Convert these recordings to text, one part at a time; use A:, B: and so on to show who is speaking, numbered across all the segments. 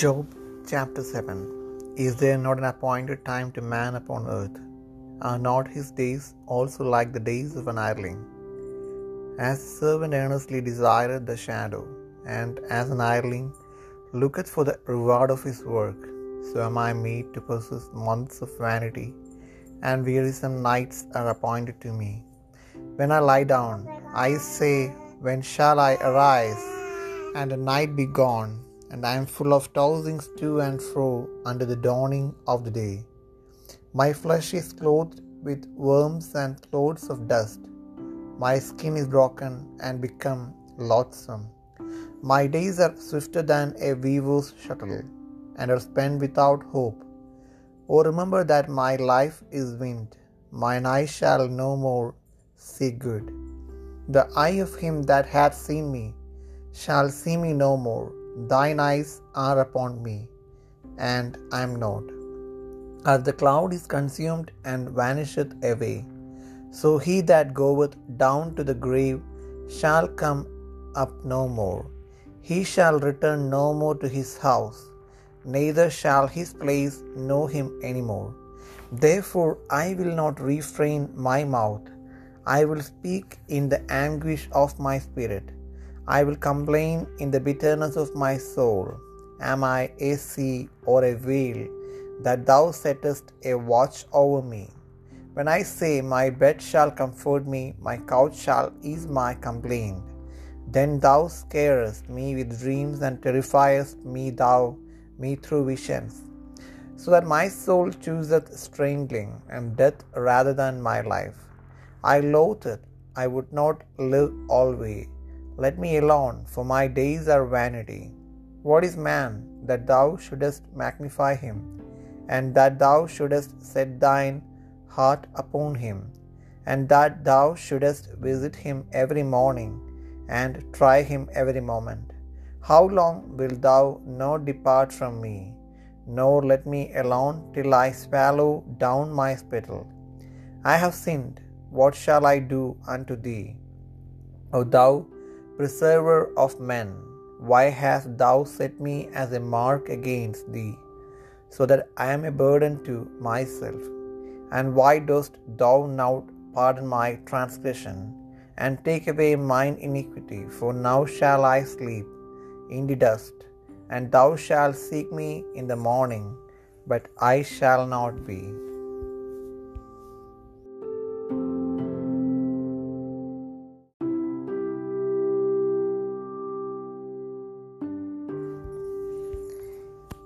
A: Job chapter 7 Is there not an appointed time to man upon earth? Are not his days also like the days of an hireling? As the servant earnestly desireth the shadow, and as an hireling looketh for the reward of his work, so am I made to possess months of vanity, and wearisome nights are appointed to me. When I lie down, I say, When shall I arise, and the night be gone? And I am full of tossings to and fro under the dawning of the day. My flesh is clothed with worms and clothes of dust. My skin is broken and become loathsome. My days are swifter than a weaver's shuttle, and are spent without hope. Oh, remember that my life is wind, mine eye shall no more see good. The eye of him that hath seen me shall see me no more. Thine eyes are upon me, and I am not. As the cloud is consumed and vanisheth away, so he that goeth down to the grave shall come up no more. He shall return no more to his house, neither shall his place know him any more. Therefore I will not refrain my mouth, I will speak in the anguish of my spirit. I will complain in the bitterness of my soul. Am I a sea or a whale that thou settest a watch over me? When I say, My bed shall comfort me, my couch shall ease my complaint, then thou scarest me with dreams and terrifiest me thou me through visions, so that my soul chooseth strangling and death rather than my life. I loathe it, I would not live alway. Let me alone, for my days are vanity. What is man that thou shouldest magnify him, and that thou shouldest set thine heart upon him, and that thou shouldest visit him every morning, and try him every moment? How long wilt thou not depart from me, nor let me alone till I swallow down my spittle? I have sinned, what shall I do unto thee? O thou preserver of men, why hast thou set me as a mark against thee, so that I am a burden to myself? And why dost thou now pardon my transgression, and take away mine iniquity? For now shall I sleep in the dust, and thou shalt seek me in the morning, but I shall not be.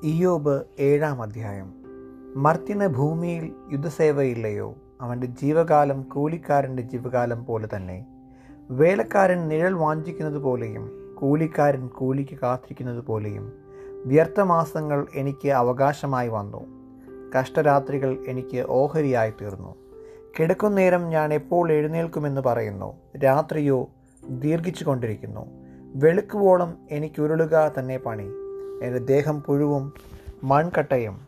A: Iyob ഏഴാം അധ്യായം. മർത്തിന് ഭൂമിയിൽ യുദ്ധസേവയില്ലയോ? അവന്റെ ജീവകാലം കൂലിക്കാരന്റെ ജീവകാലം പോലെ തന്നെ. വേലക്കാരൻ നിഴൽ വാഞ്ചിക്കുന്നത് പോലെയും കൂലിക്കാരൻ കൂലിക്ക് കാത്തിരിക്കുന്നത് പോലെയും വ്യർത്ഥമാസങ്ങൾ എനിക്ക് അവകാശമായി വന്നു. കഷ്ടരാത്രികൾ എനിക്ക് ഓഹരിയായി തീർന്നു. കിടക്കുന്നേരം ഞാൻ എപ്പോൾ എഴുന്നേൽക്കുമെന്ന് പറയുന്നു. രാത്രിയോ ദീർഘിച്ചു കൊണ്ടിരിക്കുന്നു വെളുക്കുവോളം എനിക്കുരുളുക തന്നെ പണി. എന്റെ ദേഹം പുഴുവും മൺകട്ടയും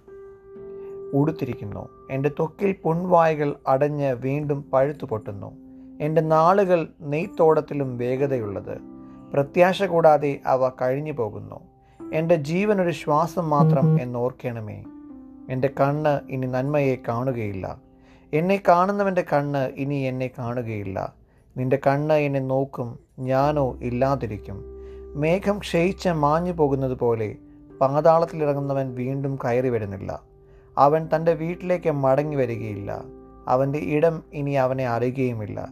A: ഉടുത്തിരിക്കുന്നു. എന്റെ തൊക്കിൽ പുൺവായകൾ അടഞ്ഞ് വീണ്ടും പഴുത്തു പൊട്ടുന്നു. എന്റെ നാളുകൾ നെയ്ത്തോടത്തിലും വേഗതയുള്ളത്. പ്രത്യാശ കൂടാതെ അവ കഴിഞ്ഞു പോകുന്നു. എന്റെ ജീവൻ ഒരു ശ്വാസം മാത്രം എന്നോർക്കണമേ. എന്റെ കണ്ണ് ഇനി നന്മയെ കാണുകയില്ല. എന്നെ കാണുന്നവന്റെ കണ്ണ് ഇനി എന്നെ കാണുകയില്ല. നിന്റെ കണ്ണ് എന്നെ നോക്കും. ഞാനോ ഇല്ലാതിരിക്കും. മേഘം ക്ഷയിച്ച് മാഞ്ഞു പോകുന്നത് പോലെ പാതാളത്തിലിറങ്ങുന്നവൻ വീണ്ടും കയറി വരുന്നില്ല. അവൻ തന്റെ വീട്ടിലേക്ക് മടങ്ങി വരികയില്ല. അവന്റെ ഇടം ഇനി അവനെ അറിയുകയുമില്ല.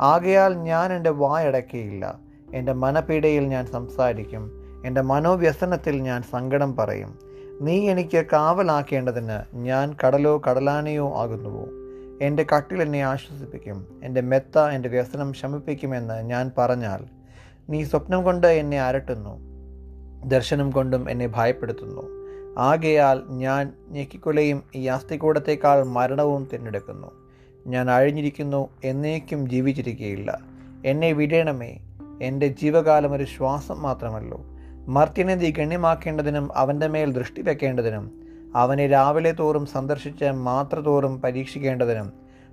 A: ആകയാൽ ഞാൻ എന്റെ വായടക്കുകയില്ല എന്റെ മനപീഡയിൽ ഞാൻ സംസാരിക്കും. എന്റെ മനോവ്യസനത്തിൽ ഞാൻ സങ്കടം പറയും. നീ എനിക്ക് കാവലാക്കേണ്ടതിന് ഞാൻ കടലോ കടലാനയോ ആകുന്നുവോ? എന്റെ കട്ടിൽ എന്നെ ആശ്വസിപ്പിക്കും. എന്റെ മെത്ത എന്റെ വ്യസനം ശമിപ്പിക്കുമെന്ന് ഞാൻ പറഞ്ഞാൽ നീ സ്വപ്നം കൊണ്ട് എന്നെ അരട്ടുന്നു ദർശനം കൊണ്ടും എന്നെ ഭയപ്പെടുത്തുന്നു. ആകയാൽ ഞാൻ ഞെക്കിക്കൊലയും ഈ അസ്ഥികൂടത്തേക്കാൾ മരണവും തിരഞ്ഞെടുക്കുന്നു. ഞാൻ അഴിഞ്ഞിരിക്കുന്നു എന്നേക്കും ജീവിച്ചിരിക്കുകയില്ല എന്നെ വിടേണമേ എന്റെ ജീവകാലം ഒരു ശ്വാസം മാത്രമല്ലോ. മർത്യനെ നീ ഗണ്യമാക്കേണ്ടതിനും അവന്റെ മേൽ ദൃഷ്ടി വെക്കേണ്ടതിനും അവനെ രാവിലെ തോറും സന്ദർശിച്ച് മാത്രത്തോറും പരീക്ഷിക്കേണ്ടതിനും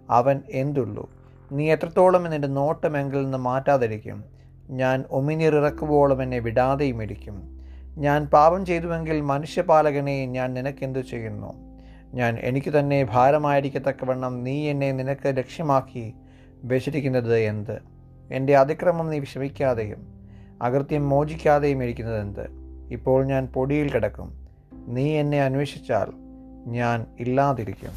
A: അവൻ എന്തുള്ളൂ? നീ എത്രത്തോളം നിന്റെ നോട്ടമെങ്കിൽ നിന്ന് മാറ്റാതിരിക്കും? ഞാൻ ഒമിനീർ എന്നെ വിടാതെയും ഇരിക്കും. ഞാൻ പാപം ചെയ്തുവെങ്കിൽ മനുഷ്യപാലകനെ ഞാൻ നിനക്കെന്തു ചെയ്യുന്നു? ഞാൻ എനിക്ക് തന്നെ ഭാരമായിരിക്കത്തക്കവണ്ണം നീ എന്നെ നിനക്ക് ലക്ഷ്യമാക്കി വെച്ചിരിക്കുന്നത് എന്ത്? എന്റെ അതിക്രമം നീ വിഷമിക്കാതെയും അകൃത്യം മോചിക്കാതെയും ഇരിക്കുന്നത് എന്ത്? ഇപ്പോൾ ഞാൻ പൊടിയിൽ കിടക്കും. നീ എന്നെ അന്വേഷിച്ചാൽ ഞാൻ ഇല്ലാതിരിക്കും.